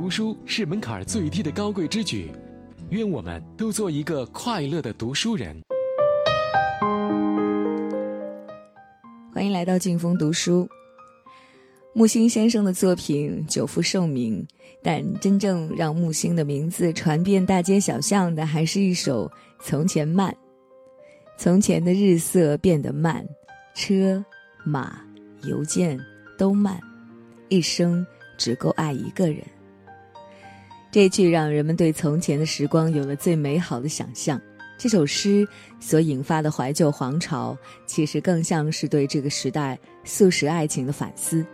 读书是门槛最低的高贵之举，愿我们都做一个快乐的读书人。欢迎来到劲风读书。木心先生的作品久负盛名，但真正让木心的名字传遍大街小巷的，还是一首《从前慢》。从前的日色变得慢，车马邮件都慢，一生只够爱一个人。这句让人们对从前的时光有了最美好的想象。这首诗所引发的怀旧狂潮，其实更像是对这个时代速食爱情的反思。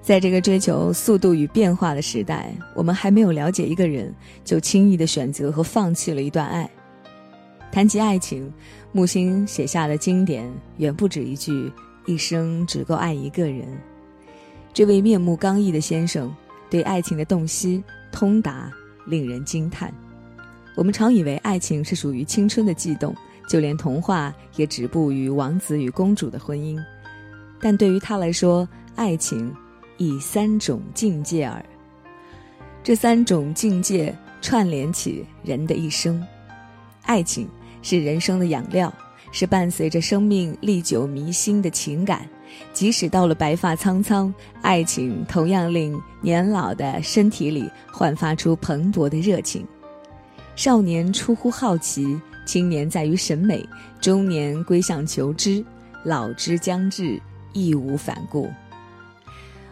在这个追求速度与变化的时代，我们还没有了解一个人，就轻易的选择和放弃了一段爱。谈及爱情，木心写下的经典远不止一句“一生只够爱一个人”。这位面目刚毅的先生，对爱情的洞悉通达，令人惊叹。我们常以为爱情是属于青春的悸动，就连童话也止步于王子与公主的婚姻。但对于他来说，爱情以三种境界耳。这三种境界串联起人的一生。爱情是人生的养料，是伴随着生命历久弥新的情感。即使到了白发苍苍，爱情同样令年老的身体里焕发出蓬勃的热情。少年出乎好奇，青年在于审美，中年归向求知，老之将至，义无反顾。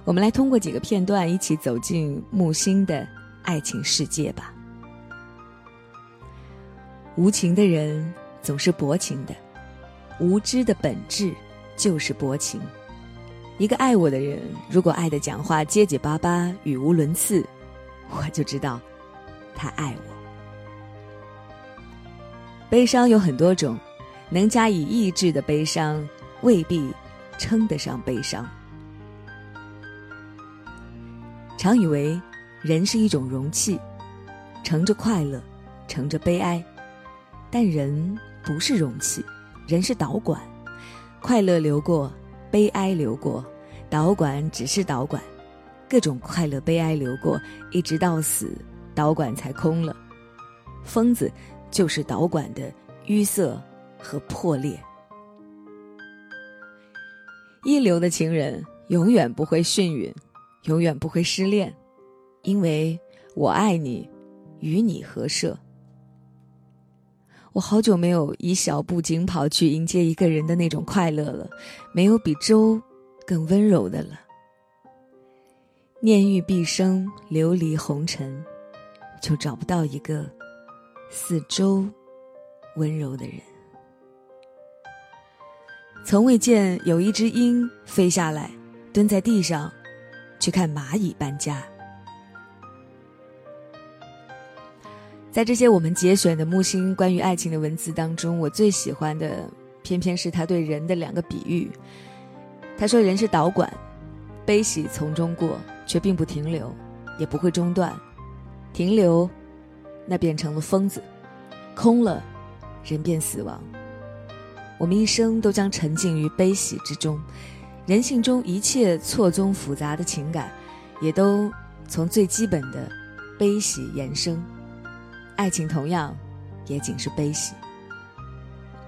我们来通过几个片段，一起走进木心的爱情世界吧。无情的人总是薄情的，无知的本质就是薄情。一个爱我的人，如果爱的讲话结结巴巴、语无伦次，我就知道他爱我。悲伤有很多种，能加以抑制的悲伤未必称得上悲伤。常以为人是一种容器，盛着快乐，盛着悲哀，但人不是容器，人是导管，快乐流过，悲哀流过，导管只是导管，各种快乐悲哀流过，一直到死，导管才空了。疯子。就是导管的淤塞和破裂。一流的情人永远不会眩晕，永远不会失恋，因为我爱你，与你合设。我好久没有以小步紧跑去迎接一个人的那种快乐了，没有比粥更温柔的了。念欲毕生流离红尘，就找不到一个。四周温柔的人，从未见有一只鹰飞下来，蹲在地上，去看蚂蚁搬家。在这些我们节选的木星关于爱情的文字当中，我最喜欢的偏偏是他对人的两个比喻。他说：“人是导管，悲喜从中过，却并不停留，也不会中断，停留。”那变成了疯子，空了，人便死亡。我们一生都将沉浸于悲喜之中，人性中一切错综复杂的情感，也都从最基本的悲喜延伸。爱情同样，也仅是悲喜。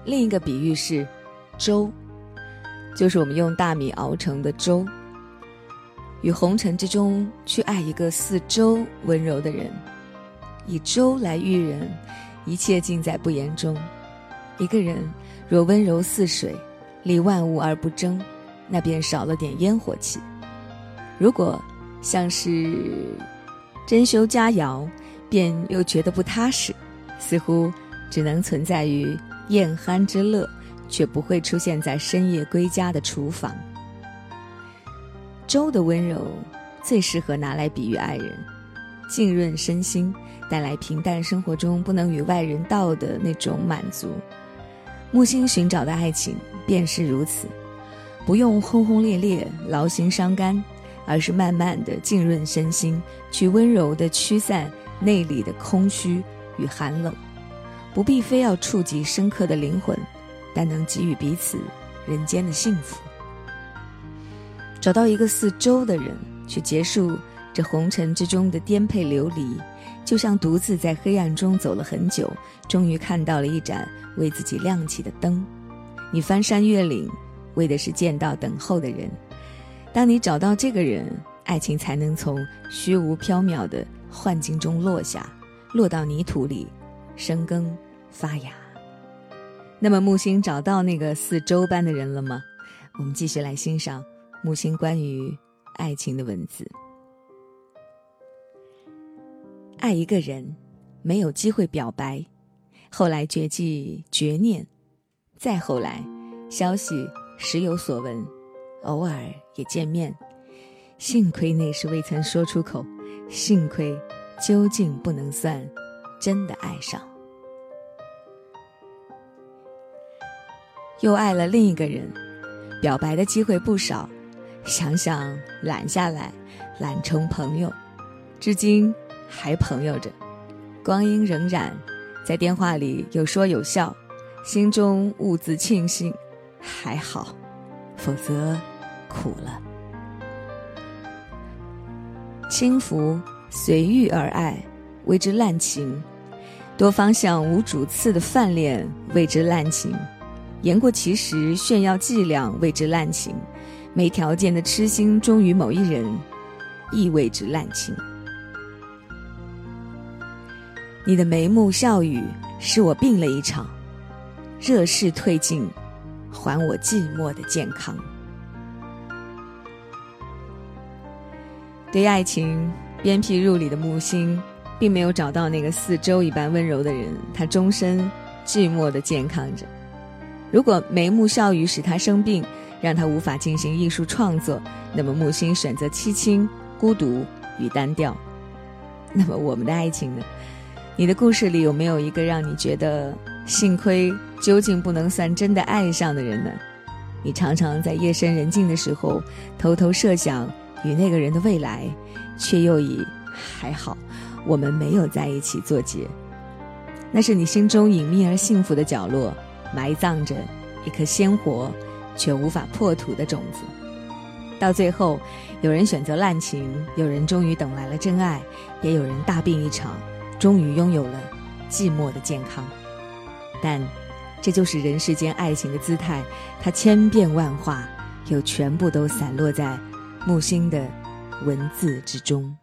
另一个比喻是粥，就是我们用大米熬成的粥。于红尘之中去爱一个似粥温柔的人。以粥来喻人，一切尽在不言中。一个人若温柔似水，利万物而不争，那便少了点烟火气；如果像是珍馐佳肴，便又觉得不踏实，似乎只能存在于宴酣之乐，却不会出现在深夜归家的厨房。粥的温柔，最适合拿来比喻爱人，浸润身心。带来平淡生活中不能与外人道的那种满足。木星寻找的爱情便是如此，不用轰轰烈烈劳心伤肝，而是慢慢的浸润身心，去温柔的驱散内里的空虚与寒冷。不必非要触及深刻的灵魂，但能给予彼此人间的幸福。找到一个似粥的人，去结束。这红尘之中的颠沛流离，就像独自在黑暗中走了很久，终于看到了一盏为自己亮起的灯。你翻山越岭，为的是见到等候的人。当你找到这个人，爱情才能从虚无缥缈的幻境中落下，落到泥土里，生根发芽。那么木星找到那个似舟般的人了吗？我们继续来欣赏木星关于爱情的文字。爱一个人，没有机会表白，后来绝迹绝念，再后来，消息时有所闻，偶尔也见面。幸亏那时未曾说出口，幸亏究竟不能算真的爱上。又爱了另一个人，表白的机会不少，想想揽下来，揽成朋友，至今还朋友着，光阴荏苒，在电话里有说有笑，心中兀自庆幸，还好，否则苦了。轻浮随遇而爱，谓之滥情；多方向无主次的泛恋，谓之滥情。言过其实，炫耀伎俩，谓之滥情；没条件的痴心忠于某一人，亦谓之滥情。你的眉目笑语，使我病了一场；热势退尽，还我寂寞的健康。对爱情鞭辟入里的木星，并没有找到那个似舟一般温柔的人，他终身寂寞的健康着。如果眉目笑语使他生病，让他无法进行艺术创作，那么木星选择凄清、孤独与单调。那么我们的爱情呢？你的故事里有没有一个让你觉得幸亏究竟不能算真的爱上的人呢？你常常在夜深人静的时候偷偷设想与那个人的未来，却又以还好我们没有在一起作结。那是你心中隐秘而幸福的角落。埋葬着一颗鲜活却无法破土的种子，到最后，有人选择滥情，有人终于等来了真爱，也有人大病一场，终于拥有了寂寞的健康。但，这就是人世间爱情的姿态，它千变万化，又全部都散落在木星的文字之中。